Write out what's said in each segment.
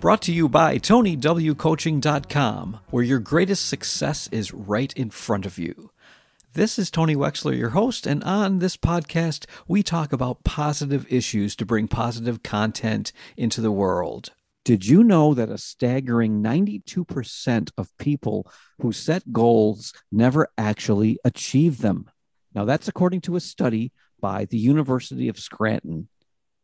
Brought to you by TonyWCoaching.com, where your greatest success is right in front of you. This is Tony Wechsler, your host, and on this podcast, we talk about positive issues to bring positive content into the world. Did you know that a staggering 92% of people who set goals never actually achieve them? Now, that's according to a study by the University of Scranton.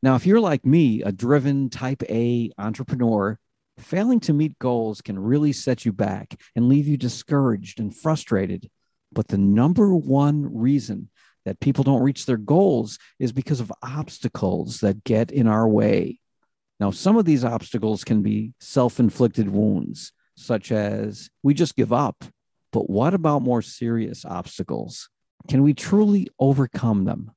Now, if you're like me, a driven type A entrepreneur, failing to meet goals can really set you back and leave you discouraged and frustrated. But the number one reason that people don't reach their goals is because of obstacles that get in our way. Now, some of these obstacles can be self inflicted wounds, such as we just give up. But what about more serious obstacles? Can we truly overcome them?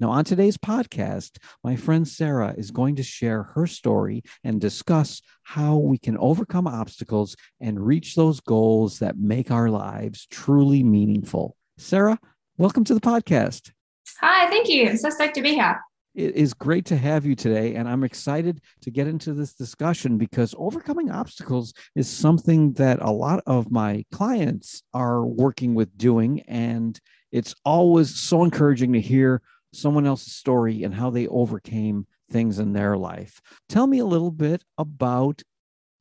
Now, on today's podcast, my friend Sarah is going to share her story and discuss how we can overcome obstacles and reach those goals that make our lives truly meaningful. Sarah, welcome to the podcast. Hi, thank you. I'm so stoked to be here. It is great to have you today, and I'm excited to get into this discussion because overcoming obstacles is something that a lot of my clients are working with doing. And it's always so encouraging to hear someone else's story and how they overcame things in their life. Tell me a little bit about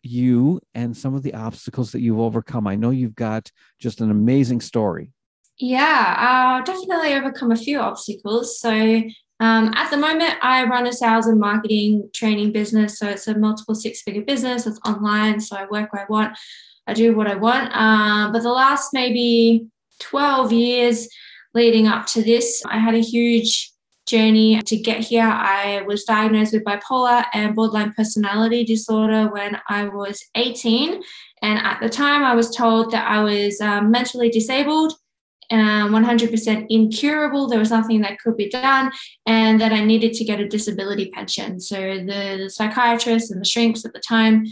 you and some of the obstacles that you've overcome. I know you've got just an amazing story. Yeah, I'll definitely overcome a few obstacles. So, um, at the moment, I run a sales and marketing training business. So, it's a multiple six figure business, it's online. So, I work where I want, I do what I want. Um, but the last maybe 12 years, leading up to this. I had a huge journey to get here. I was diagnosed with bipolar and borderline personality disorder when I was 18. And at the time, I was told that I was um, mentally disabled. Um, 100% incurable. There was nothing that could be done, and that I needed to get a disability pension. So the, the psychiatrist and the shrinks at the time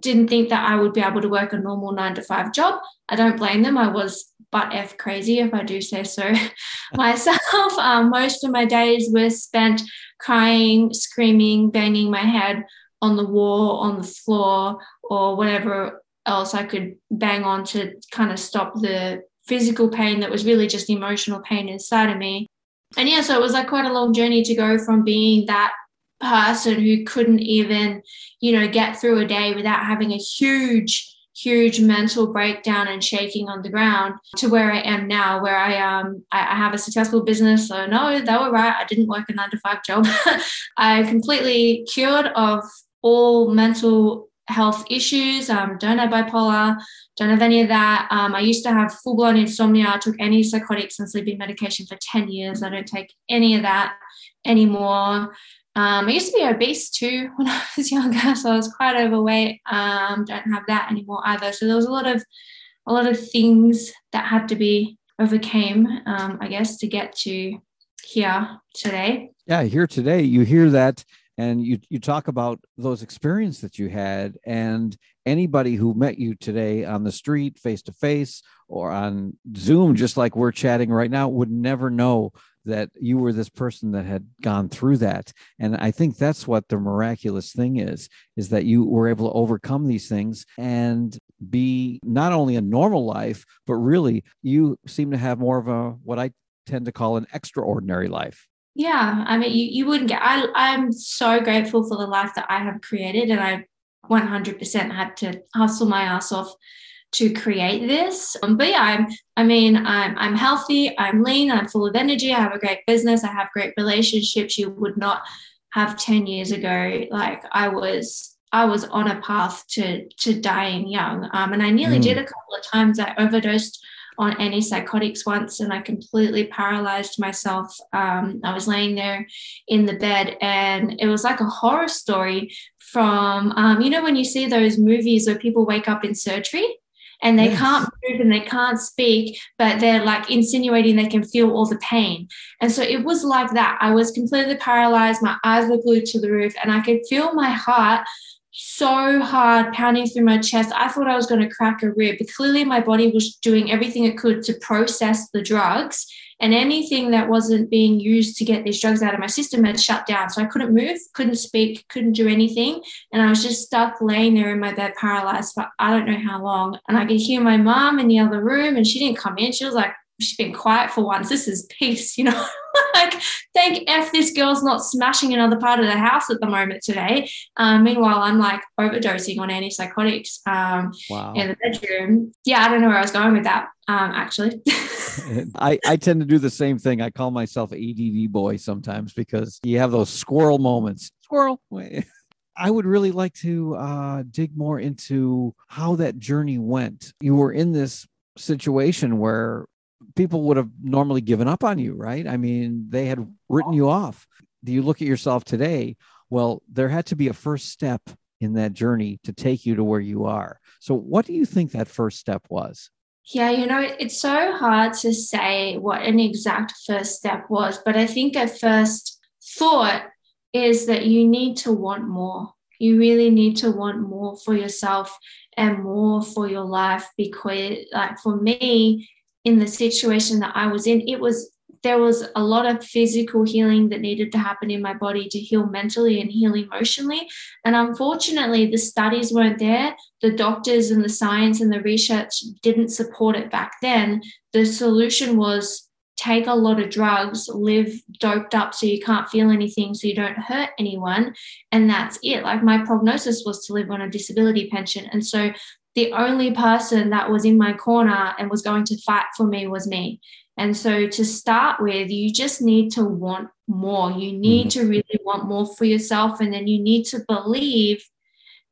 didn't think that I would be able to work a normal nine to five job. I don't blame them. I was butt F crazy, if I do say so myself. Um, most of my days were spent crying, screaming, banging my head on the wall, on the floor, or whatever else I could bang on to kind of stop the physical pain that was really just emotional pain inside of me. And yeah, so it was like quite a long journey to go from being that person who couldn't even, you know, get through a day without having a huge huge mental breakdown and shaking on the ground to where I am now, where I um I, I have a successful business. So no, they were right. I didn't work a nine to five job. I completely cured of all mental health issues. Um, don't have bipolar. Don't have any of that. Um, I used to have full blown insomnia. I took antipsychotics and sleeping medication for 10 years. I don't take any of that anymore. Um, I used to be obese too when I was younger, so I was quite overweight. Um, don't have that anymore either. So there was a lot of a lot of things that had to be overcame, um, I guess, to get to here today. Yeah, here today, you hear that and you you talk about those experiences that you had and anybody who met you today on the street face to face or on zoom just like we're chatting right now would never know that you were this person that had gone through that. And i think that's what the miraculous thing is is that you were able to overcome these things and be not only a normal life but really you seem to have more of a what i tend to call an extraordinary life. Yeah i mean you, you wouldn't get I, i'm so grateful for the life that i have created and i 100% had to hustle my ass off to create this. Um, but yeah, I'm, I mean, I'm, I'm healthy, I'm lean, I'm full of energy, I have a great business, I have great relationships you would not have 10 years ago. Like I was, I was on a path to, to dying young. Um, and I nearly mm. did a couple of times. I overdosed on antipsychotics once and I completely paralyzed myself. Um, I was laying there in the bed and it was like a horror story from, um, you know, when you see those movies where people wake up in surgery and they Yes. can't move and they can't speak, but they're like insinuating they can feel all the pain. And so it was like that. I was completely paralyzed. My eyes were glued to the roof, and I could feel my heart so hard pounding through my chest. I thought I was going to crack a rib, but clearly my body was doing everything it could to process the drugs. And anything that wasn't being used to get these drugs out of my system had shut down. So I couldn't move, couldn't speak, couldn't do anything. And I was just stuck laying there in my bed, paralyzed for I don't know how long. And I could hear my mom in the other room, and she didn't come in. She was like, she's been quiet for once. This is peace, you know. like, thank F this girl's not smashing another part of the house at the moment today. Um, meanwhile, I'm like overdosing on antipsychotics um, Wow. in the bedroom. Yeah, I don't know where I was going with that, um, actually. I, I tend to do the same thing. I call myself ADD boy sometimes because you have those squirrel moments. Squirrel. I would really like to uh, dig more into how that journey went. You were in this situation where people would have normally given up on you, right? I mean, they had written you off. Do you look at yourself today? Well, there had to be a first step in that journey to take you to where you are. So, what do you think that first step was? Yeah, you know, it's so hard to say what an exact first step was, but I think a first thought is that you need to want more. You really need to want more for yourself and more for your life because, like, for me, in the situation that I was in, it was there was a lot of physical healing that needed to happen in my body to heal mentally and heal emotionally. And unfortunately, the studies weren't there. The doctors and the science and the research didn't support it back then. The solution was take a lot of drugs, live doped up so you can't feel anything, so you don't hurt anyone. And that's it. Like my prognosis was to live on a disability pension. And so the only person that was in my corner and was going to fight for me was me. And so to start with, you just need to want more. You need mm. to really want more for yourself. And then you need to believe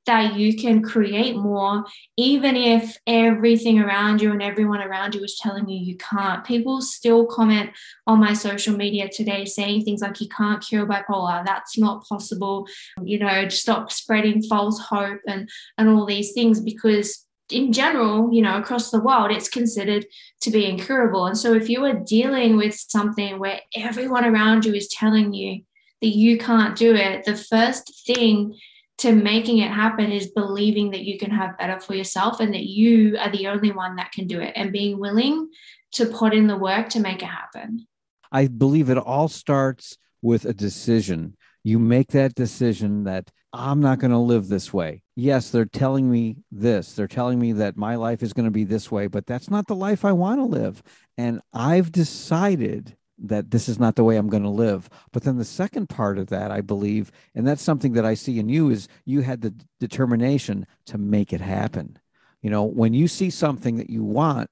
that you can create more, even if everything around you and everyone around you is telling you you can't. People still comment on my social media today saying things like, you can't cure bipolar, that's not possible, you know, stop spreading false hope and, and all these things because in general, you know, across the world, it's considered to be incurable. And so if you are dealing with something where everyone around you is telling you that you can't do it, the first thing to making it happen is believing that you can have better for yourself and that you are the only one that can do it and being willing to put in the work to make it happen. I believe it all starts with a decision. You make that decision that I'm not going to live this way. Yes, they're telling me this. They're telling me that my life is going to be this way, but that's not the life I want to live. And I've decided that this is not the way I'm going to live. But then the second part of that, I believe, and that's something that I see in you, is you had the determination to make it happen. You know, when you see something that you want,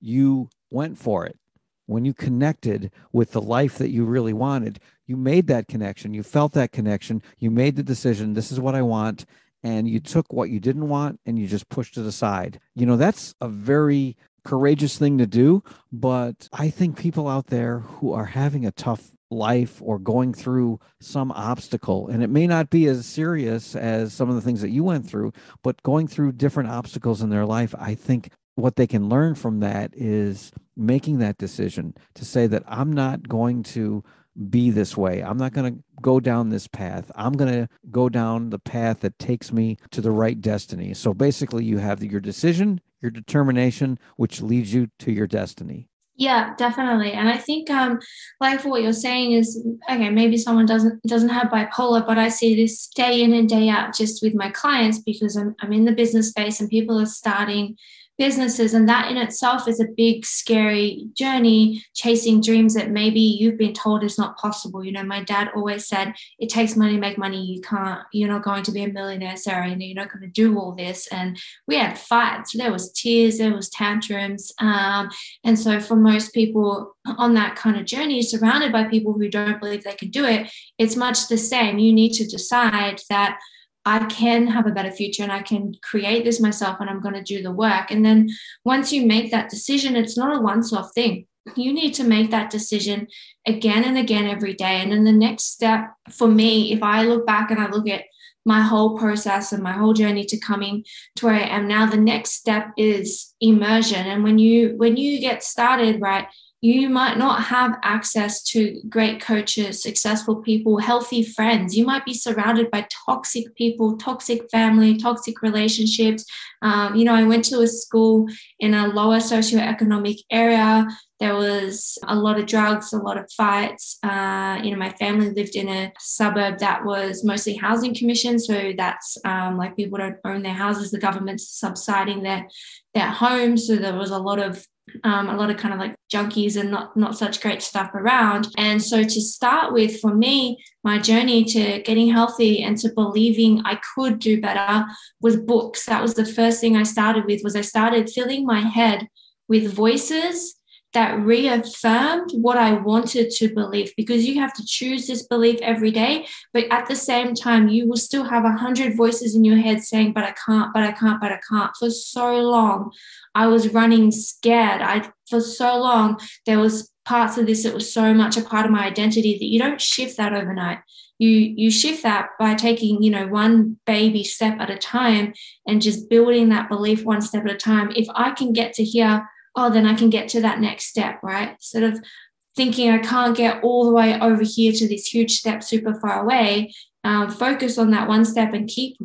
you went for it. When you connected with the life that you really wanted, you made that connection. You felt that connection. You made the decision this is what I want. And you took what you didn't want and you just pushed it aside. You know, that's a very courageous thing to do. But I think people out there who are having a tough life or going through some obstacle, and it may not be as serious as some of the things that you went through, but going through different obstacles in their life, I think what they can learn from that is making that decision to say that I'm not going to be this way. I'm not going to go down this path. I'm going to go down the path that takes me to the right destiny. So basically, you have your decision, your determination, which leads you to your destiny. Yeah, definitely. And I think um like what you're saying is okay, maybe someone doesn't doesn't have bipolar, but I see this day in and day out just with my clients because I'm I'm in the business space and people are starting businesses and that in itself is a big scary journey chasing dreams that maybe you've been told is not possible. You know my dad always said it takes money to make money. You can't you're not going to be a millionaire sarah you know, you're not going to do all this. And we had fights. There was tears there was tantrums um, and so for most people on that kind of journey surrounded by people who don't believe they can do it it's much the same. You need to decide that I can have a better future and I can create this myself and I'm going to do the work. And then once you make that decision, it's not a once off thing. You need to make that decision again and again every day. And then the next step for me, if I look back and I look at my whole process and my whole journey to coming to where I am now, the next step is immersion and when you when you get started right you might not have access to great coaches, successful people, healthy friends. You might be surrounded by toxic people, toxic family, toxic relationships. Um, you know, I went to a school in a lower socioeconomic area. There was a lot of drugs, a lot of fights. Uh, you know, my family lived in a suburb that was mostly housing commission. So that's um, like people don't own their houses, the government's subsiding their, their homes. So there was a lot of um, a lot of kind of like junkies and not not such great stuff around. And so to start with, for me, my journey to getting healthy and to believing I could do better was books. That was the first thing I started with. Was I started filling my head with voices that reaffirmed what I wanted to believe because you have to choose this belief every day. But at the same time, you will still have a hundred voices in your head saying, but I can't, but I can't, but I can't. For so long, I was running scared. I for so long, there was parts of this that was so much a part of my identity that you don't shift that overnight. You you shift that by taking, you know, one baby step at a time and just building that belief one step at a time. If I can get to here oh, then I can get to that next step, right? Sort of thinking I can't get all the way over here to this huge step super far away, um, focus on that one step and keep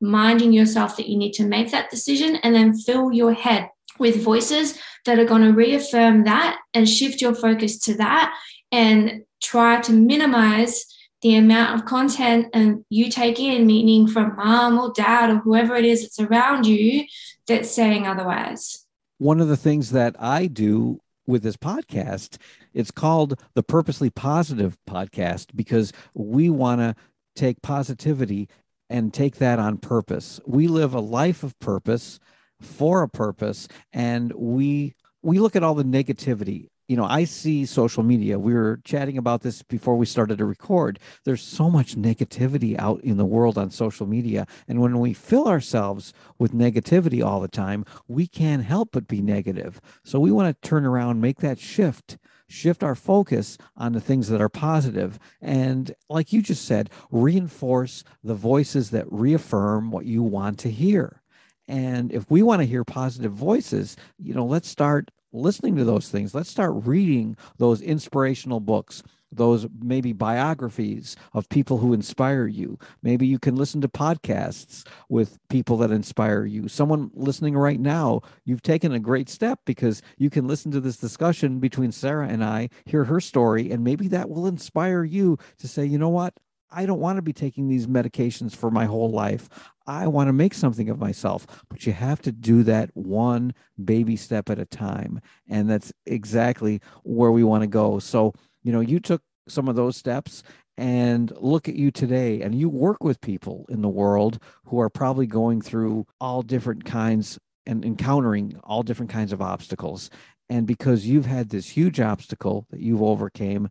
reminding yourself that you need to make that decision and then fill your head with voices that are going to reaffirm that and shift your focus to that and try to minimize the amount of content and you take in, meaning from mom or dad or whoever it is that's around you that's saying otherwise. One of the things that I do with this podcast, it's called the Purposely Positive Podcast because we want to take positivity and take that on purpose. We live a life of purpose for a purpose and we we look at all the negativity you know, I see social media. We were chatting about this before we started to record. There's so much negativity out in the world on social media. And when we fill ourselves with negativity all the time, we can't help but be negative. So we want to turn around, make that shift, shift our focus on the things that are positive. And like you just said, reinforce the voices that reaffirm what you want to hear. And if we want to hear positive voices, you know, let's start listening to those things. Let's start reading those inspirational books, those maybe biographies of people who inspire you. Maybe you can listen to podcasts with people that inspire you. Someone listening right now, you've taken a great step because you can listen to this discussion between Sarah and I, hear her story, and maybe that will inspire you to say, you know what? I don't want to be taking these medications for my whole life. I want to make something of myself. But you have to do that one baby step at a time. And that's exactly where we want to go. So, you know, you took some of those steps and look at you today and you work with people in the world who are probably going through all different kinds and encountering all different kinds of obstacles and because you've had this huge obstacle that you've overcame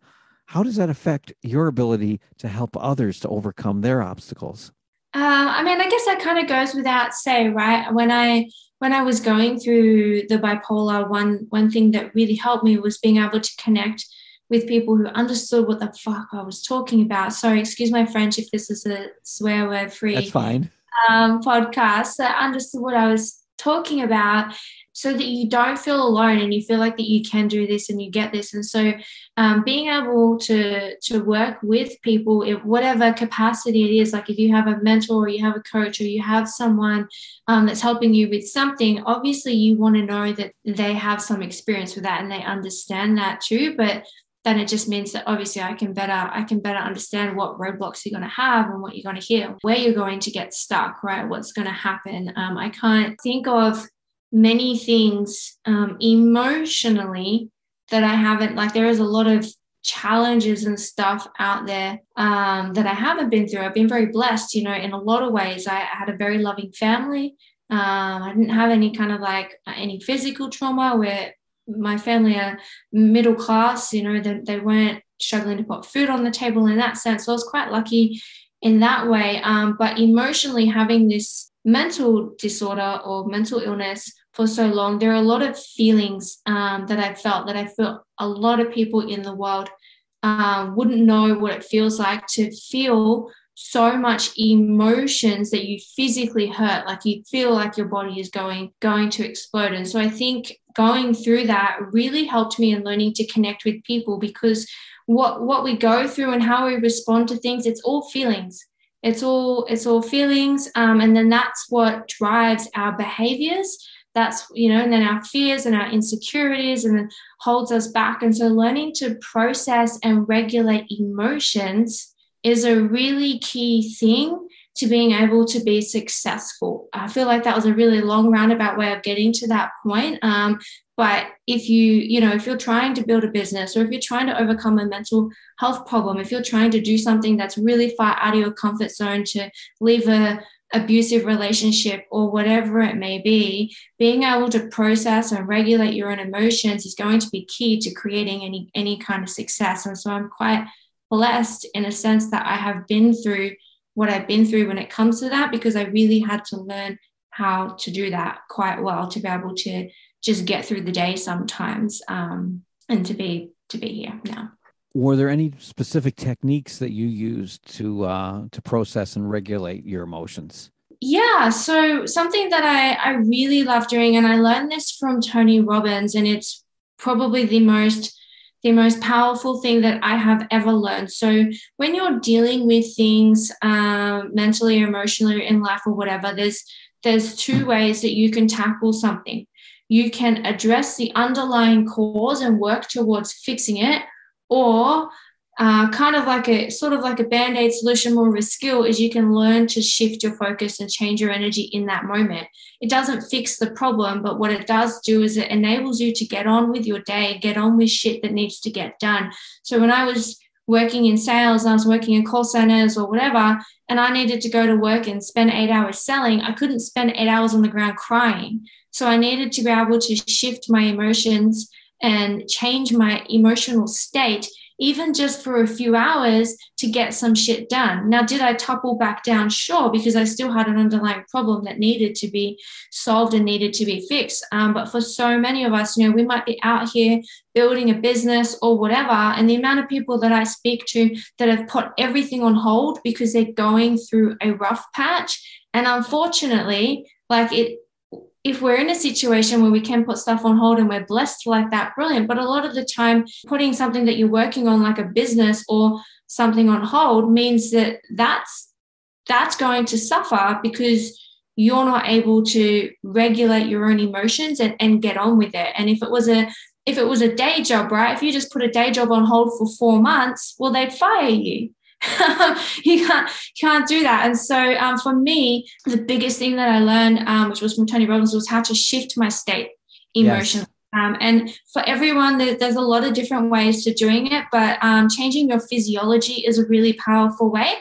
how does that affect your ability to help others to overcome their obstacles? Uh, I mean, I guess that kind of goes without say, right? When I when I was going through the bipolar, one one thing that really helped me was being able to connect with people who understood what the fuck I was talking about. Sorry, excuse my French if this is a swear word free. That's fine. Um, podcast that understood what I was talking about so that you don't feel alone and you feel like that you can do this and you get this and so um, being able to to work with people in whatever capacity it is like if you have a mentor or you have a coach or you have someone um, that's helping you with something obviously you want to know that they have some experience with that and they understand that too but then it just means that obviously I can better I can better understand what roadblocks you're going to have and what you're going to hear, where you're going to get stuck, right? What's going to happen. Um, I can't think of many things um, emotionally that I haven't, like, there is a lot of challenges and stuff out there um, that I haven't been through. I've been very blessed, you know, in a lot of ways. I had a very loving family. Um, I didn't have any kind of like any physical trauma where my family are middle class, you know, they, they weren't struggling to put food on the table in that sense. So I was quite lucky in that way. Um, but emotionally, having this mental disorder or mental illness for so long, there are a lot of feelings um, that I felt that I felt a lot of people in the world um, wouldn't know what it feels like to feel so much emotions that you physically hurt like you feel like your body is going going to explode and so i think going through that really helped me in learning to connect with people because what what we go through and how we respond to things it's all feelings. It's all it's all feelings um, and then that's what drives our behaviors. That's you know and then our fears and our insecurities and then holds us back. And so learning to process and regulate emotions is a really key thing to being able to be successful. I feel like that was a really long roundabout way of getting to that point. Um, but if you, you know, if you're trying to build a business or if you're trying to overcome a mental health problem, if you're trying to do something that's really far out of your comfort zone to leave a abusive relationship or whatever it may be, being able to process and regulate your own emotions is going to be key to creating any any kind of success. And so I'm quite blessed in a sense that I have been through what I've been through when it comes to that because I really had to learn how to do that quite well to be able to just get through the day sometimes um, and to be to be here now. Were there any specific techniques that you used to uh, to process and regulate your emotions? Yeah, so something that I, I really love doing, and I learned this from Tony Robbins, and it's probably the most the most powerful thing that I have ever learned. So, when you're dealing with things um, mentally emotionally in life or whatever, there's there's two ways that you can tackle something. You can address the underlying cause and work towards fixing it, or uh, kind of like a sort of like a band-aid solution more of a skill is you can learn to shift your focus and change your energy in that moment. It doesn't fix the problem but what it does do is it enables you to get on with your day get on with shit that needs to get done. So when i was working in sales i was working in call centers or whatever and i needed to go to work and spend eight hours selling i couldn't spend eight hours on the ground crying. So i needed to be able to shift my emotions and change my emotional state even just for a few hours to get some shit done. Now, did I topple back down? Sure, because I still had an underlying problem that needed to be solved and needed to be fixed. Um, but for so many of us, you know, we might be out here building a business or whatever. And the amount of people that I speak to that have put everything on hold because they're going through a rough patch. And unfortunately, like it, if we're in a situation where we can put stuff on hold and we're blessed like that, brilliant. But a lot of the time, putting something that you're working on, like a business or something on hold, means that that's that's going to suffer because you're not able to regulate your own emotions and, and get on with it. And if it was a if it was a day job, right? If you just put a day job on hold for four months, well, they'd fire you. you can't can't do that. And so um, for me, the biggest thing that I learned, um, which was from Tony Robbins, was how to shift my state emotionally. Yes. Um, and for everyone, there, there's a lot of different ways to doing it, but um, changing your physiology is a really powerful way.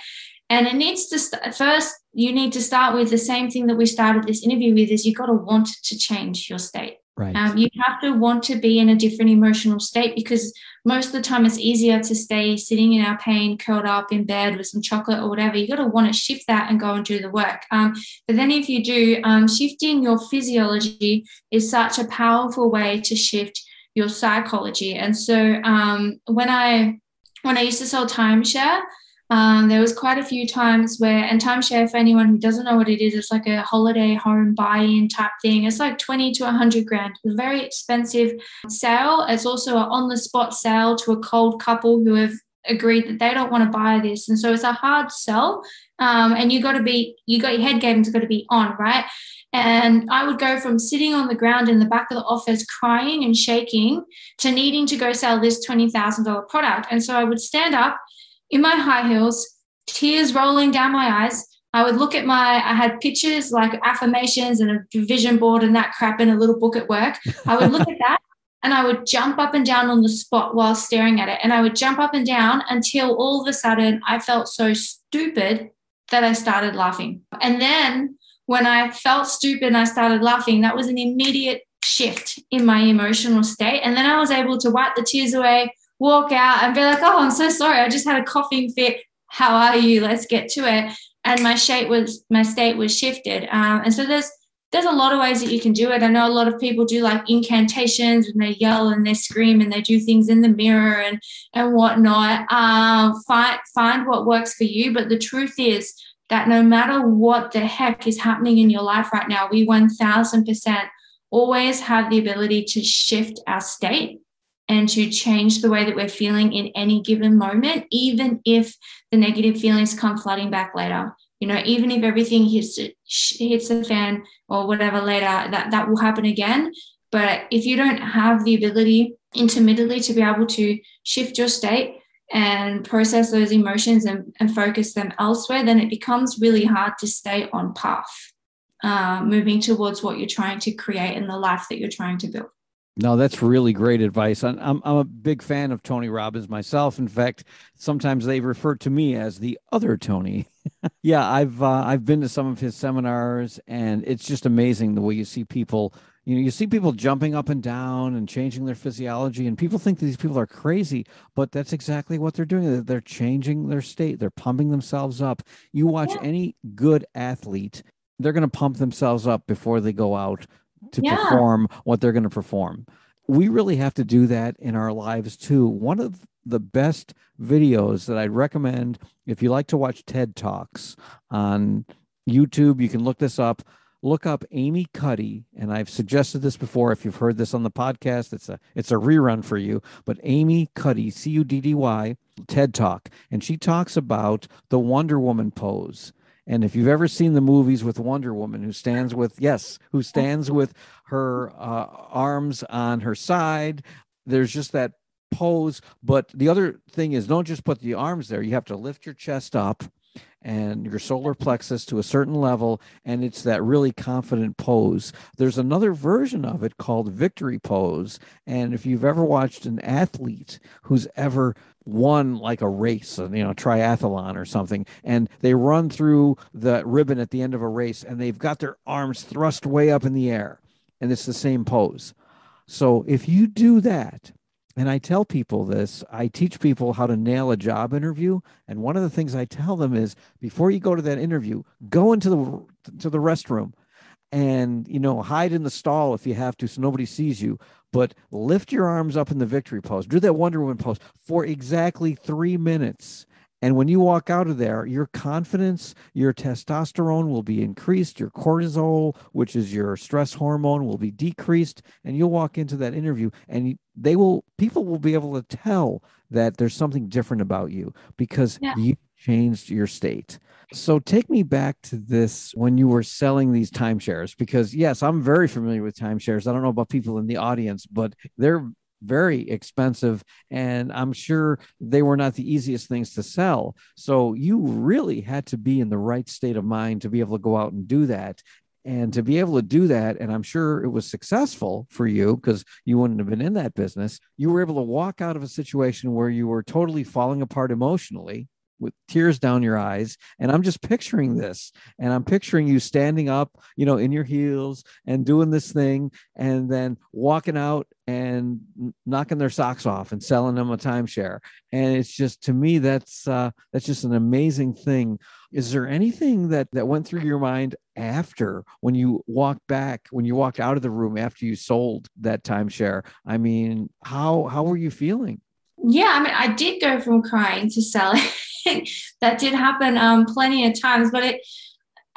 And it needs to st- first, you need to start with the same thing that we started this interview with: is you've got to want to change your state. Right. Um, you have to want to be in a different emotional state because most of the time it's easier to stay sitting in our pain, curled up in bed with some chocolate or whatever. You got to want to shift that and go and do the work. Um, but then if you do, um, shifting your physiology is such a powerful way to shift your psychology. And so um, when I when I used to sell timeshare, um, there was quite a few times where, and timeshare, for anyone who doesn't know what it is, it's like a holiday home buy-in type thing. It's like 20 to 100 grand. It's a very expensive sale. It's also an on-the-spot sale to a cold couple who have agreed that they don't want to buy this. And so it's a hard sell. Um, and you got to be, you got your head game's got to be on, right? And I would go from sitting on the ground in the back of the office crying and shaking to needing to go sell this $20,000 product. And so I would stand up in my high heels, tears rolling down my eyes. I would look at my, I had pictures like affirmations and a vision board and that crap in a little book at work. I would look at that and I would jump up and down on the spot while staring at it. And I would jump up and down until all of a sudden I felt so stupid that I started laughing. And then when I felt stupid and I started laughing, that was an immediate shift in my emotional state. And then I was able to wipe the tears away, walk out and be like, oh, I'm so sorry. I just had a coughing fit. How are you? Let's get to it. And my shape was, my state was shifted. Um, and so there's, there's a lot of ways that you can do it. I know a lot of people do like incantations and they yell and they scream and they do things in the mirror and and whatnot. Um, find find what works for you. But the truth is that no matter what the heck is happening in your life right now, we one thousand percent always have the ability to shift our state and to change the way that we're feeling in any given moment, even if the negative feelings come flooding back later. You know, even if everything hits hits the fan or whatever later, that that will happen again. But if you don't have the ability intermittently to be able to shift your state and process those emotions and, and focus them elsewhere, then it becomes really hard to stay on path, uh, moving towards what you're trying to create and the life that you're trying to build. No, that's really great advice. I'm, I'm, I'm a big fan of Tony Robbins myself. In fact, sometimes they refer to me as the other Tony. yeah, I've uh, I've been to some of his seminars, and it's just amazing the way you see people. You know, you see people jumping up and down and changing their physiology, and people think these people are crazy, but that's exactly what they're doing. They're changing their state. They're pumping themselves up. You watch yeah. any good athlete, they're going to pump themselves up before they go out to yeah. perform what they're going to perform. We really have to do that in our lives too. One of the best videos that I'd recommend if you like to watch TED Talks on YouTube, you can look this up. Look up Amy Cuddy, and I've suggested this before. If you've heard this on the podcast, it's a it's a rerun for you. But Amy Cuddy, C U D D Y, TED Talk, and she talks about the Wonder Woman pose and if you've ever seen the movies with Wonder Woman, who stands with, yes, who stands with her uh, arms on her side, there's just that pose. But the other thing is, don't just put the arms there. You have to lift your chest up and your solar plexus to a certain level and it's that really confident pose there's another version of it called victory pose and if you've ever watched an athlete who's ever won like a race, uh, you know, triathlon or something, and they run through the ribbon at the end of a race and they've got their arms thrust way up in the air and it's the same pose. So if you do that, and I tell people this, I teach people how to nail a job interview. And one of the things I tell them is before you go to that interview, go into the to the restroom and you know hide in the stall if you have to so nobody sees you but lift your arms up in the victory pose do that wonder woman pose for exactly three minutes and when you walk out of there your confidence your testosterone will be increased your cortisol which is your stress hormone will be decreased and you'll walk into that interview and they will people will be able to tell that there's something different about you because yeah. you changed your state. So take me back to this when you were selling these timeshares, because yes, I'm very familiar with timeshares. I don't know about people in the audience, but they're very expensive and i'm sure they were not the easiest things to sell. So you really had to be in the right state of mind to be able to go out and do that. And to be able to do that and i'm sure it was successful for you because you wouldn't have been in that business you were able to walk out of a situation where you were totally falling apart emotionally with tears down your eyes and i'm just picturing this and i'm picturing you standing up you know in your heels and doing this thing and then walking out and knocking their socks off and selling them a timeshare. And it's just to me that's uh that's just an amazing thing. Is there anything that that went through your mind after when you walked back when you walked out of the room after you sold that timeshare? I mean how how were you feeling? Yeah i mean i did go from crying to selling that did happen um, plenty of times. But it,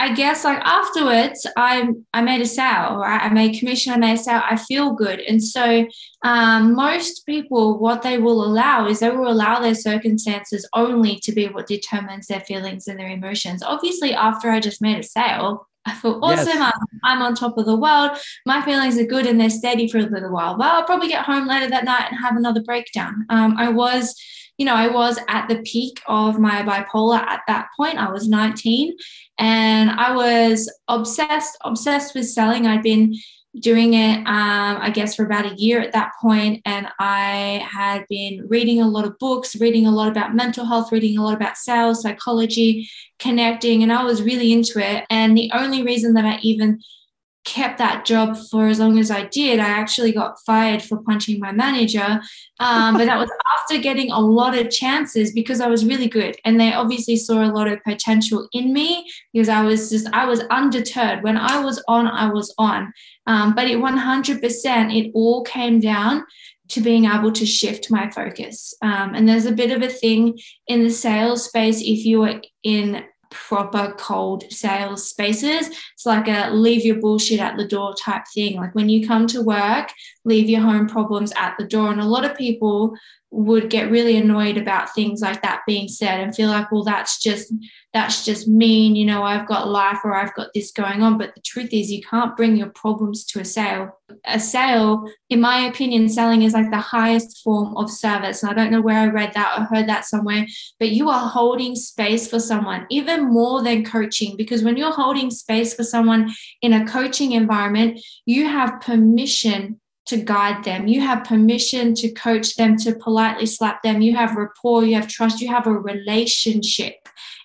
I guess, like afterwards, I I made a sale, right? I made commission, I made a sale. I feel good, and so um, most people, what they will allow is they will allow their circumstances only to be what determines their feelings and their emotions. Obviously, after I just made a sale, I feel awesome. Yes. I'm, I'm, on top of the world. My feelings are good and they're steady for a little while. Well, I'll probably get home later that night and have another breakdown. Um, I was you know, I was at the peak of my bipolar at that point. I was 19 and I was obsessed, obsessed with selling. I'd been doing it, um, I guess, for about a year at that point, and I had been reading a lot of books, reading a lot about mental health, reading a lot about sales, psychology, connecting, and I was really into it. And the only reason that I even kept that job for as long as I did. I actually got fired for punching my manager. Um, but that was after getting a lot of chances because I was really good. And they obviously saw a lot of potential in me because I was just, I was undeterred. When I was on, I was on. Um, but it 100%, it all came down to being able to shift my focus. Um, and there's a bit of a thing in the sales space if you are in proper cold sales spaces. It's like a leave your bullshit at the door type thing. Like when you come to work, leave your home problems at the door. And a lot of people would get really annoyed about things like that being said and feel like well that's just that's just mean you know i've got life or i've got this going on. But the truth is you can't bring your problems to a sale. A sale in my opinion selling is like the highest form of service. And i don't know where i read that or heard that somewhere but you are holding space for someone even more than coaching because when you're holding space for someone in a coaching environment you have permission to guide them. You have permission to coach them, to politely slap them. You have rapport, you have trust, you have a relationship.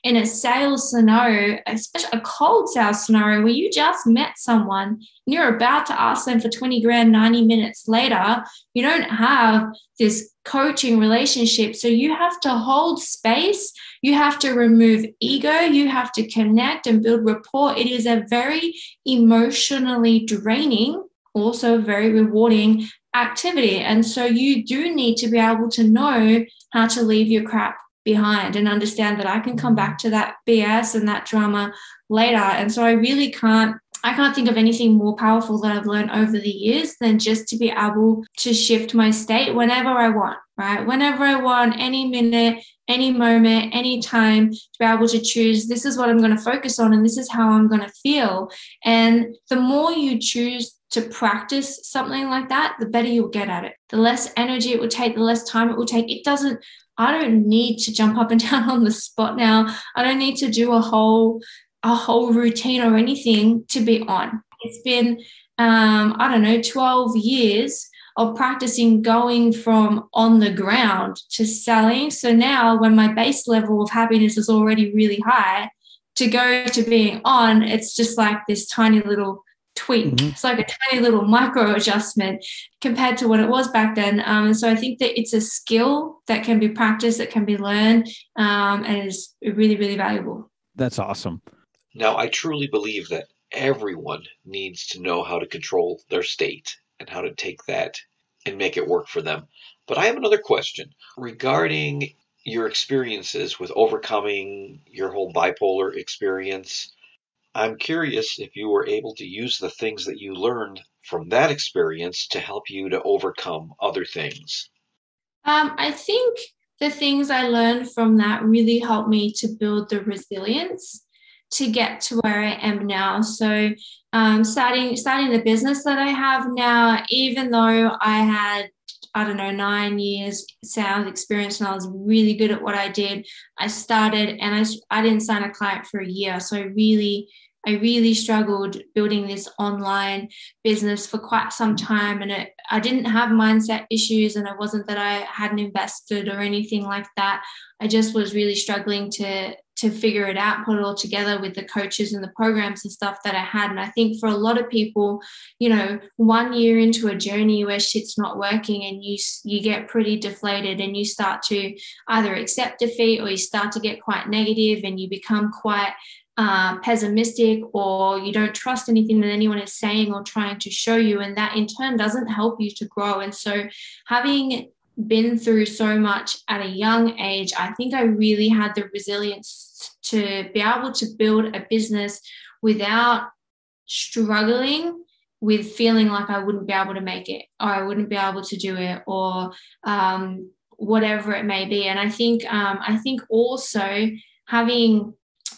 In a sales scenario, especially a cold sales scenario where you just met someone and you're about to ask them for 20 grand 90 minutes later, you don't have this coaching relationship. So you have to hold space. You have to remove ego. You have to connect and build rapport. It is a very emotionally draining also very rewarding activity. And so you do need to be able to know how to leave your crap behind and understand that I can come back to that BS and that drama later. And so I really can't I can't think of anything more powerful that I've learned over the years than just to be able to shift my state whenever I want, right? Whenever I want, any minute, any moment, any time, to be able to choose this is what I'm going to focus on and this is how I'm going to feel. And the more you choose to practice something like that, the better you'll get at it. The less energy it will take, the less time it will take. It doesn't, I don't need to jump up and down on the spot now. I don't need to do a whole, a whole routine or anything to be on. It's been, um, I don't know, 12 years of practicing going from on the ground to selling. So now when my base level of happiness is already really high, to go to being on, it's just like this tiny little tweak. Mm-hmm. It's like a tiny little micro adjustment compared to what it was back then. Um, and so I think that it's a skill that can be practiced, that can be learned, um, and is really, really valuable. That's awesome. Now, I truly believe that everyone needs to know how to control their state and how to take that and make it work for them. But I have another question regarding your experiences with overcoming your whole bipolar experience I'm curious if you were able to use the things that you learned from that experience to help you to overcome other things. Um, I think the things I learned from that really helped me to build the resilience to get to where I am now. So, um, starting starting the business that I have now, even though I had I don't know, nine years sales experience and I was really good at what I did. I started and I, I didn't sign a client for a year. So I really I really struggled building this online business for quite some mm. time. And it, I didn't have mindset issues, and it wasn't that I hadn't invested or anything like that. I just was really struggling to to figure it out, put it all together with the coaches and the programs and stuff that I had. And I think for a lot of people, you know, one year into a journey where shit's not working and you you get pretty deflated and you start to either accept defeat or you start to get quite negative and you become quite uh, pessimistic or you don't trust anything that anyone is saying or trying to show you. And that in turn doesn't help you to grow. And so, having been through so much at a young age, I think I really had the resilience to be able to build a business without struggling with feeling like I wouldn't be able to make it or I wouldn't be able to do it or um, whatever it may be. And I think um, I think also having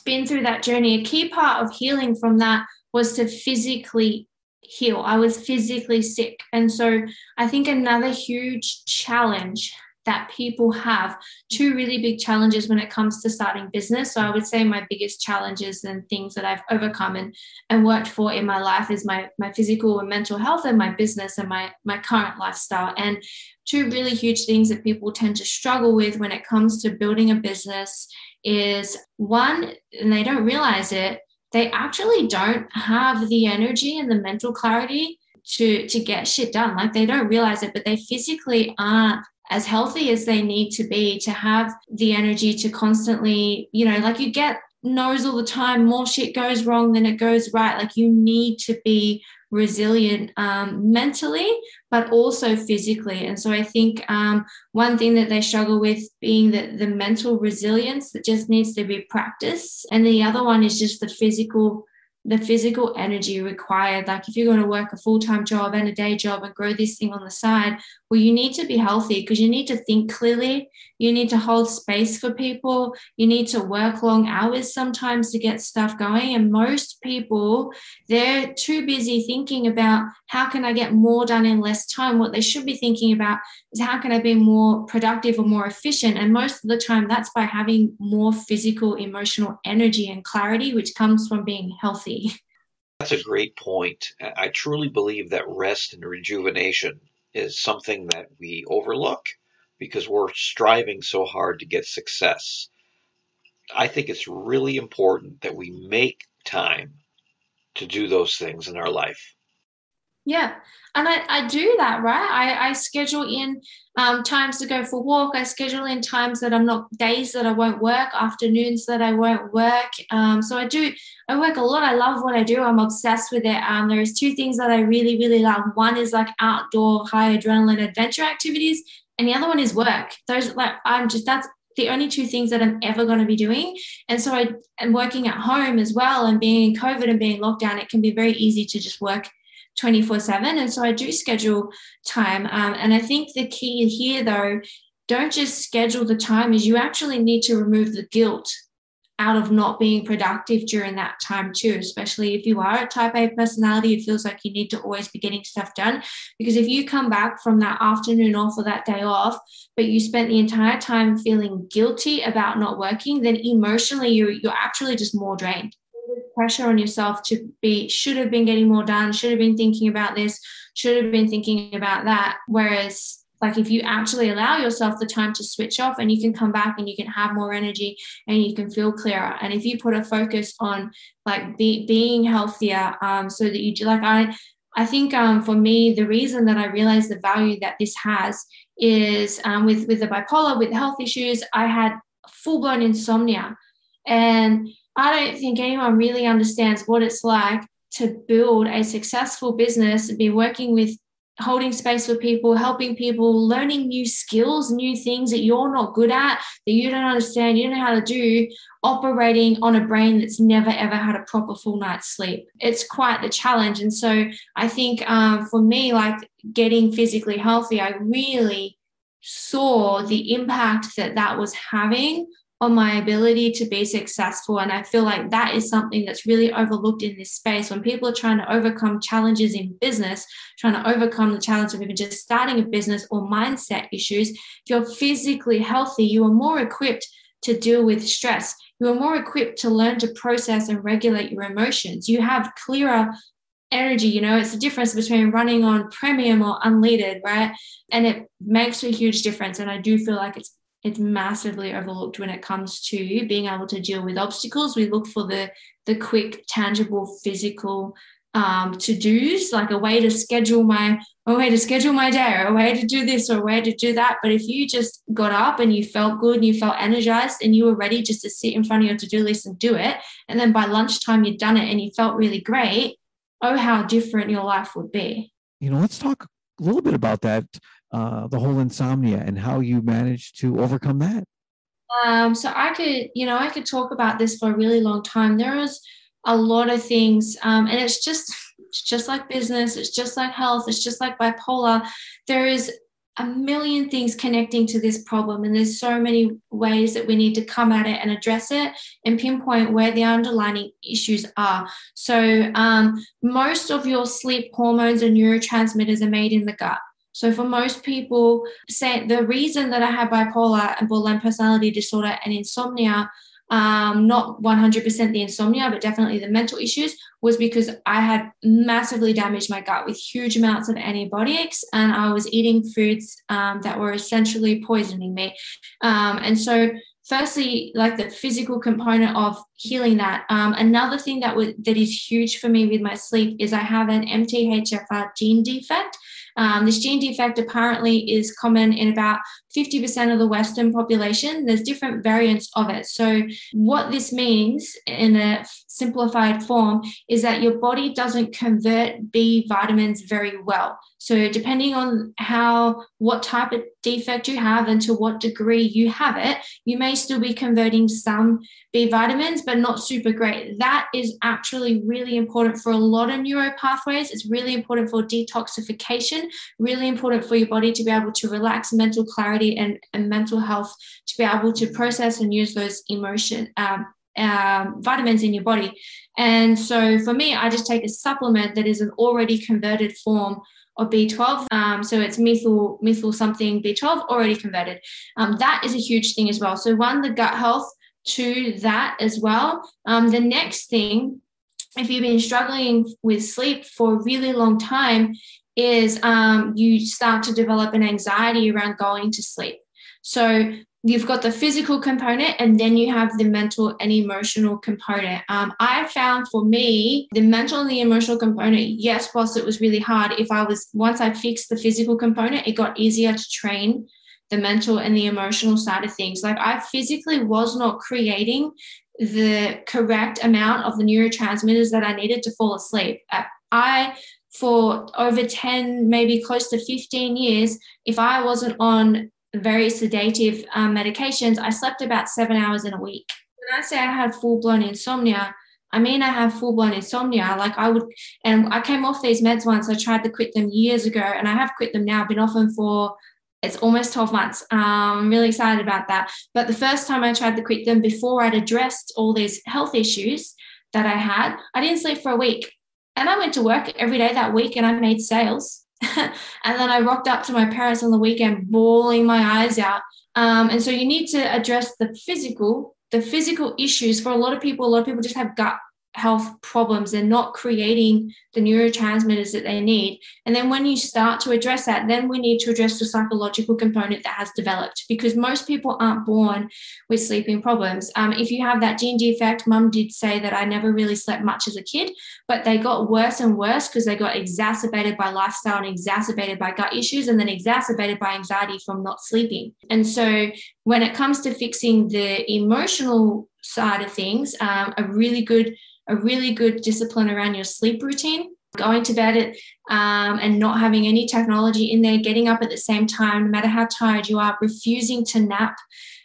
been through that journey, a key part of healing from that was to physically heal. I was physically sick. And so I think another huge challenge that people have two really big challenges when it comes to starting business. So I would say my biggest challenges and things that I've overcome and, and worked for in my life is my my physical and mental health and my business and my my current lifestyle. And two really huge things that people tend to struggle with when it comes to building a business is one, and they don't realize it, they actually don't have the energy and the mental clarity to to get shit done. Like they don't realize it but they physically aren't as healthy as they need to be to have the energy to constantly you know like you get knows all the time more shit goes wrong than it goes right like you need to be resilient um, mentally but also physically and so i think um, one thing that they struggle with being that the mental resilience that just needs to be practiced and the other one is just the physical the physical energy required. Like if you're going to work a full time job and a day job and grow this thing on the side, well, you need to be healthy because you need to think clearly. You need to hold space for people. You need to work long hours sometimes to get stuff going. And most people, they're too busy thinking about how can I get more done in less time. What they should be thinking about is how can I be more productive or more efficient. And most of the time, that's by having more physical, emotional energy and clarity, which comes from being healthy. That's a great point. I truly believe that rest and rejuvenation is something that we overlook because we're striving so hard to get success. I think it's really important that we make time to do those things in our life. Yeah. And I, I do that, right? I, I schedule in um, times to go for walk. I schedule in times that I'm not days that I won't work, afternoons that I won't work. Um, so I do, I work a lot. I love what I do. I'm obsessed with it. Um, there's two things that I really, really love. One is like outdoor high adrenaline adventure activities. And the other one is work. Those like I'm just that's the only two things that I'm ever going to be doing. And so I am working at home as well and being in COVID and being locked down, it can be very easy to just work 24 7. And so I do schedule time. Um, and I think the key here, though, don't just schedule the time, is you actually need to remove the guilt out of not being productive during that time too especially if you are a type a personality it feels like you need to always be getting stuff done. Because if you come back from that afternoon off or that day off but you spent the entire time feeling guilty about not working then emotionally you're, you're actually just more drained. Pressure on yourself to be should have been getting more done should have been thinking about this should have been thinking about that. Whereas like if you actually allow yourself the time to switch off and you can come back and you can have more energy and you can feel clearer. And if you put a focus on like be, being healthier um, so that you do like i i think um, for me the reason that i realized the value that this has is um, with with the bipolar with health issues i had full-blown insomnia. And I don't think anyone really understands what it's like to build a successful business, and be working with holding space for people, helping people, learning new skills, new things that you're not good at, that you don't understand, you don't know how to do, operating on a brain that's never ever had a proper full night's sleep. It's quite the challenge. And so I think um, for me, like getting physically healthy, I really saw the impact that that was having on my ability to be successful. And I feel like that is something that's really overlooked in this space. When people are trying to overcome challenges in business, trying to overcome the challenge of even just starting a business or mindset issues, if you're physically healthy, you are more equipped to deal with stress. You are more equipped to learn to process and regulate your emotions. You have clearer energy you know it's the difference between running on premium or unleaded right and it makes a huge difference and i do feel like it's it's massively overlooked when it comes to being able to deal with obstacles. We look for the the quick, tangible, physical um, to dos, like a way to schedule my a way to schedule my day, or a way to do this, or a way to do that. But if you just got up and you felt good and you felt energized and you were ready just to sit in front of your to do list and do it, and then by lunchtime you'd done it and you felt really great, oh, how different your life would be. You know, let's talk a little bit about that uh, the whole insomnia and how you managed to overcome that? Um, so I could, you know, I could talk about this for a really long time. There was a lot of things, um, and it's just, it's just like business. It's just like health. It's just like bipolar. There is a million things connecting to this problem, and there's so many ways that we need to come at it and address it and pinpoint where the underlying issues are. So, um, most of your sleep hormones and neurotransmitters are made in the gut. So for most people, say the reason that I have bipolar and borderline personality disorder and insomnia, um, not 100% the insomnia, but definitely the mental issues, was because I had massively damaged my gut with huge amounts of antibiotics, and I was eating foods um, that were essentially poisoning me. Um, and so firstly, like the physical component of healing that. Um, another thing that would that is huge for me with my sleep is I have an MTHFR gene defect. Um, this gene defect apparently is common in about 50% of the Western population. There's different variants of it. So, what this means in a simplified form is that your body doesn't convert B vitamins very well. So, depending on how, what type of defect you have and to what degree you have it, you may still be converting some B vitamins, but not super great. That is actually really important for a lot of neuro pathways. It's really important for detoxification, really important for your body to be able to relax mental clarity and, and mental health, to be able to process and use those emotion. Um, um, vitamins in your body. And so for me, I just take a supplement that is an already converted form of B12. Um, so it's methyl, methyl something B12 already converted. Um, that is a huge thing as well. So one, the gut health, to that as well. Um, the next thing, if you've been struggling with sleep for a really long time, is um, you start to develop an anxiety around going to sleep. So you've got the physical component and then you have the mental and emotional component. Um, I found for me, the mental and the emotional component, yes, whilst it was really hard, if I was, once I fixed the physical component, it got easier to train the mental and the emotional side of things. Like I physically was not creating the correct amount of the neurotransmitters that I needed to fall asleep. I, for over 10, maybe close to 15 years, if I wasn't on very sedative um, medications, I slept about seven hours in a week. When I say I had full blown insomnia, I mean, I have full blown insomnia. Like I would, and I came off these meds once. I tried to quit them years ago, and I have quit them now. I've been off them for it's almost 12 months. Um, I'm really excited about that. But the first time I tried to quit them before I'd addressed all these health issues that I had, I didn't sleep for a week. And I went to work every day that week and I made sales. and then I rocked up to my parents on the weekend, bawling my eyes out. Um, and so you need to address the physical, the physical issues. For a lot of people, a lot of people just have gut health problems. They're not creating the neurotransmitters that they need. And then when you start to address that, then we need to address the psychological component that has developed because most people aren't born with sleeping problems. Um, if you have that gene defect, mum did say that I never really slept much as a kid, but they got worse and worse because they got exacerbated by lifestyle and exacerbated by gut issues and then exacerbated by anxiety from not sleeping. And so when it comes to fixing the emotional side of things, um, a really good a really good discipline around your sleep routine going to bed at, um, and not having any technology in there, getting up at the same time, no matter how tired you are, refusing to nap.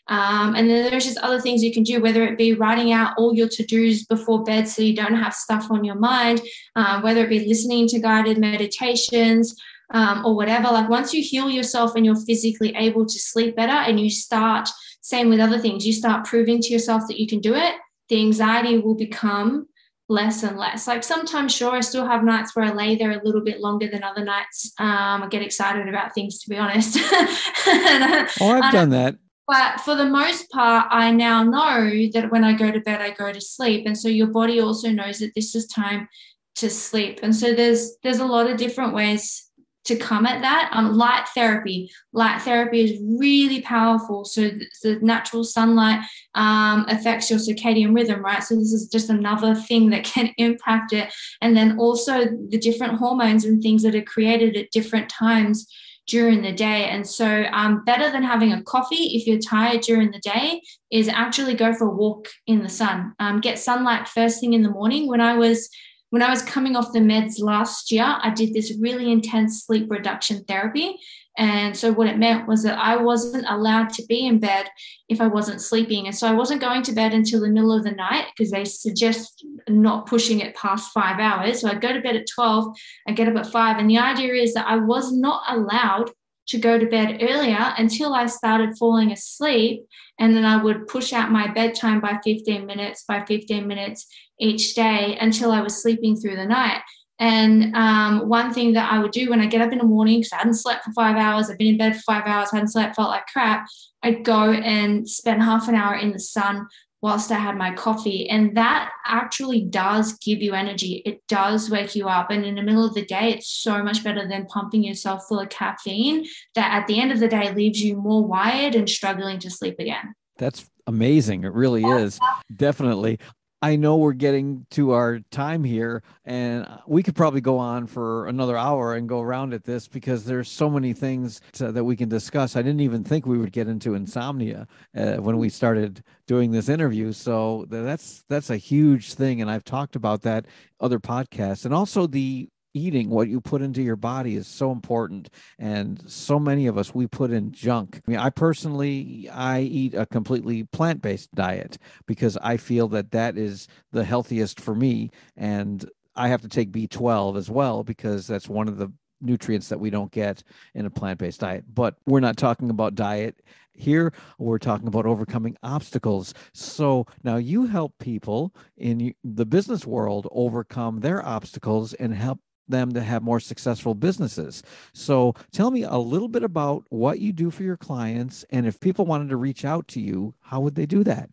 Um, and then there's just other things you can do, whether it be writing out all your to dos before bed so you don't have stuff on your mind, um, whether it be listening to guided meditations. Um, or whatever, like once you heal yourself and you're physically able to sleep better, and you start, same with other things, you start proving to yourself that you can do it, the anxiety will become less and less. Like sometimes, sure, I still have nights where I lay there a little bit longer than other nights. Um, I get excited about things, to be honest. oh, I've done that. But for the most part, I now know that when I go to bed, I go to sleep, and so your body also knows that this is time to sleep. And so there's there's a lot of different ways to come at that. Um, light therapy. Light therapy is really powerful. So the natural sunlight um, affects your circadian rhythm, right? So this is just another thing that can impact it. And then also the different hormones and things that are created at different times during the day. And so, um, better than having a coffee if you're tired during the day is actually go for a walk in the sun. Um, get sunlight first thing in the morning. When I was when I was coming off the meds last year, I did this really intense sleep reduction therapy. And so, what it meant was that I wasn't allowed to be in bed if I wasn't sleeping. And so, I wasn't going to bed until the middle of the night because they suggest not pushing it past five hours. So, I go to bed at 12, I get up at five. And the idea is that I was not allowed to go to bed earlier until I started falling asleep. And then I would push out my bedtime by 15 minutes, by 15 minutes each day until I was sleeping through the night. And um, one thing that I would do when I get up in the morning, because I hadn't slept for five hours, I've been in bed for five hours, hadn't slept, felt like crap, I'd go and spend half an hour in the sun whilst I had my coffee. And that actually does give you energy. It does wake you up. And in the middle of the day, it's so much better than pumping yourself full of caffeine that at the end of the day leaves you more wired and struggling to sleep again. That's amazing. It really is. Definitely. I know we're getting to our time here, and we could probably go on for another hour and go around at this because there's so many things to, that we can discuss. I didn't even think we would get into insomnia uh, when we started doing this interview. So that's that's a huge thing, and I've talked about that other podcasts, and also the eating what you put into your body is so important and so many of us we put in junk. I mean i personally i eat a completely plant-based diet because i feel that that is the healthiest for me and i have to take b12 as well because that's one of the nutrients that we don't get in a plant-based diet. But we're not talking about diet here. We're talking about overcoming obstacles. So now you help people in the business world overcome their obstacles and help them to have more successful businesses. So tell me a little bit about what you do for your clients. And if people wanted to reach out to you, how would they do that?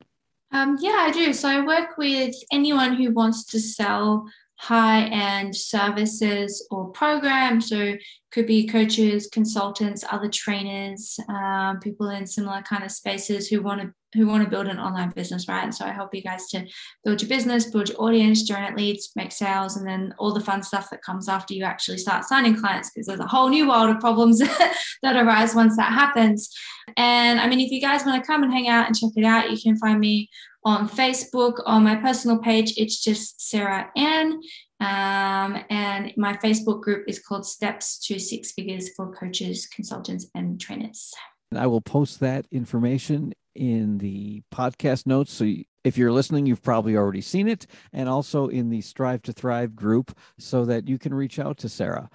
Um, yeah, I do. So I work with anyone who wants to sell high end services or programs. So could be coaches, consultants, other trainers, um, people in similar kind of spaces who want to who want to build an online business, right? And so I help you guys to build your business, build your audience, generate leads, make sales, and then all the fun stuff that comes after you actually start signing clients because there's a whole new world of problems that arise once that happens. And I mean, if you guys want to come and hang out and check it out, you can find me on Facebook on my personal page. It's just Sarah Anne. Um, and my Facebook group is called Steps to Six Figures for Coaches, Consultants, and Trainers. I will post that information in the podcast notes. So if you're listening, you've probably already seen it, and also in the Strive to Thrive group so that you can reach out to Sarah.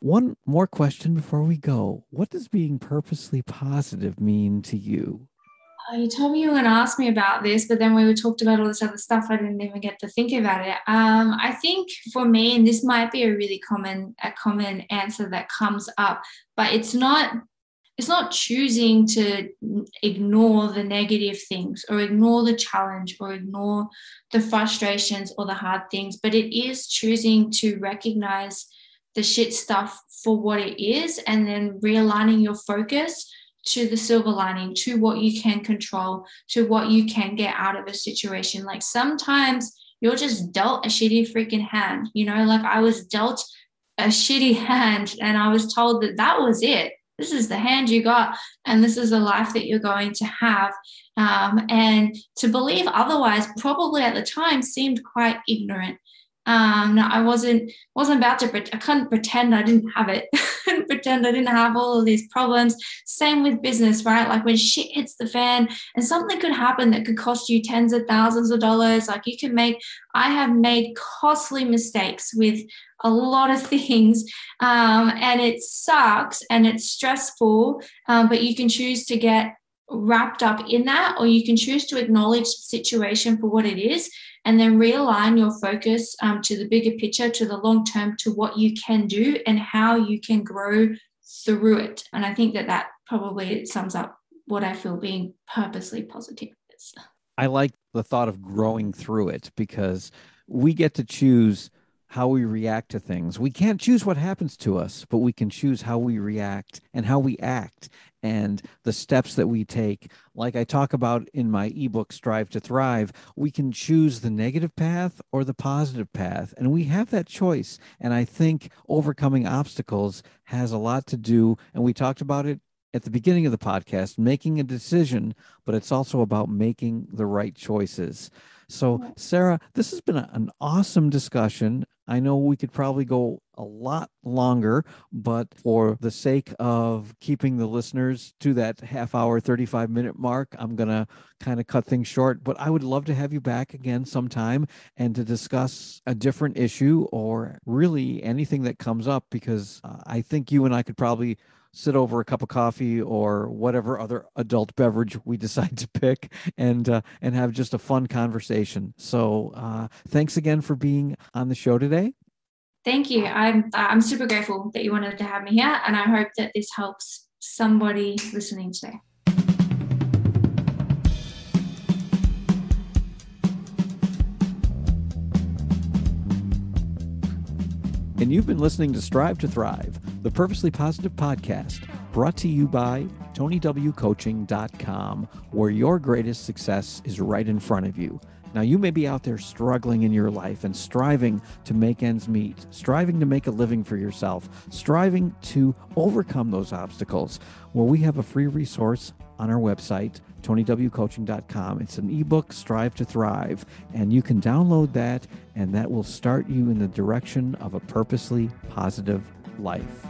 One more question before we go. What does being purposely positive mean to you? Oh, you told me you were going to ask me about this, but then we were talked about all this other stuff. I didn't even get to think about it. Um, I think for me, and this might be a really common a common answer that comes up, but it's not it's not choosing to ignore the negative things or ignore the challenge or ignore the frustrations or the hard things, but it is choosing to recognize the shit stuff for what it is and then realigning your focus to the silver lining, to what you can control, to what you can get out of a situation. Like sometimes you're just dealt a shitty freaking hand, you know, like I was dealt a shitty hand and I was told that that was it. This is the hand you got, and this is the life that you're going to have. Um, and to believe otherwise, probably at the time, seemed quite ignorant. Um, no, I wasn't wasn't about to. I couldn't pretend I didn't have it. pretend I didn't have all of these problems. Same with business, right? Like when shit hits the fan, and something could happen that could cost you tens of thousands of dollars. Like you can make. I have made costly mistakes with a lot of things, um, and it sucks and it's stressful. Um, but you can choose to get wrapped up in that, or you can choose to acknowledge the situation for what it is and then realign your focus um, to the bigger picture, to the long term, to what you can do and how you can grow through it. And I think that that probably sums up what I feel being purposely positive is. I like the thought of growing through it because we get to choose how we react to things. We can't choose what happens to us, but we can choose how we react and how we act and the steps that we take. Like I talk about in my ebook, Strive to Thrive, we can choose the negative path or the positive path. And we have that choice. And I think overcoming obstacles has a lot to do. And we talked about it at the beginning of the podcast, making a decision, but it's also about making the right choices. So, Sarah, this has been an awesome discussion. I know we could probably go a lot longer, but for the sake of keeping the listeners to that half hour, 35 minute mark, I'm going to kind of cut things short. But I would love to have you back again sometime and to discuss a different issue or really anything that comes up because uh, I think you and I could probably sit over a cup of coffee or whatever other adult beverage we decide to pick and uh, and have just a fun conversation. So uh, thanks again for being on the show today. Thank you. I'm i'm super grateful that you wanted to have me here and i hope that this helps somebody listening today and you've been listening to strive to thrive the Purposely Positive Podcast, brought to you by TonyWCoaching.com, where your greatest success is right in front of you. Now, you may be out there struggling in your life and striving to make ends meet, striving to make a living for yourself, striving to overcome those obstacles. Well, we have a free resource on our website, TonyWCoaching.com. It's an ebook, Strive to Thrive, and you can download that, and that will start you in the direction of a purposely positive life.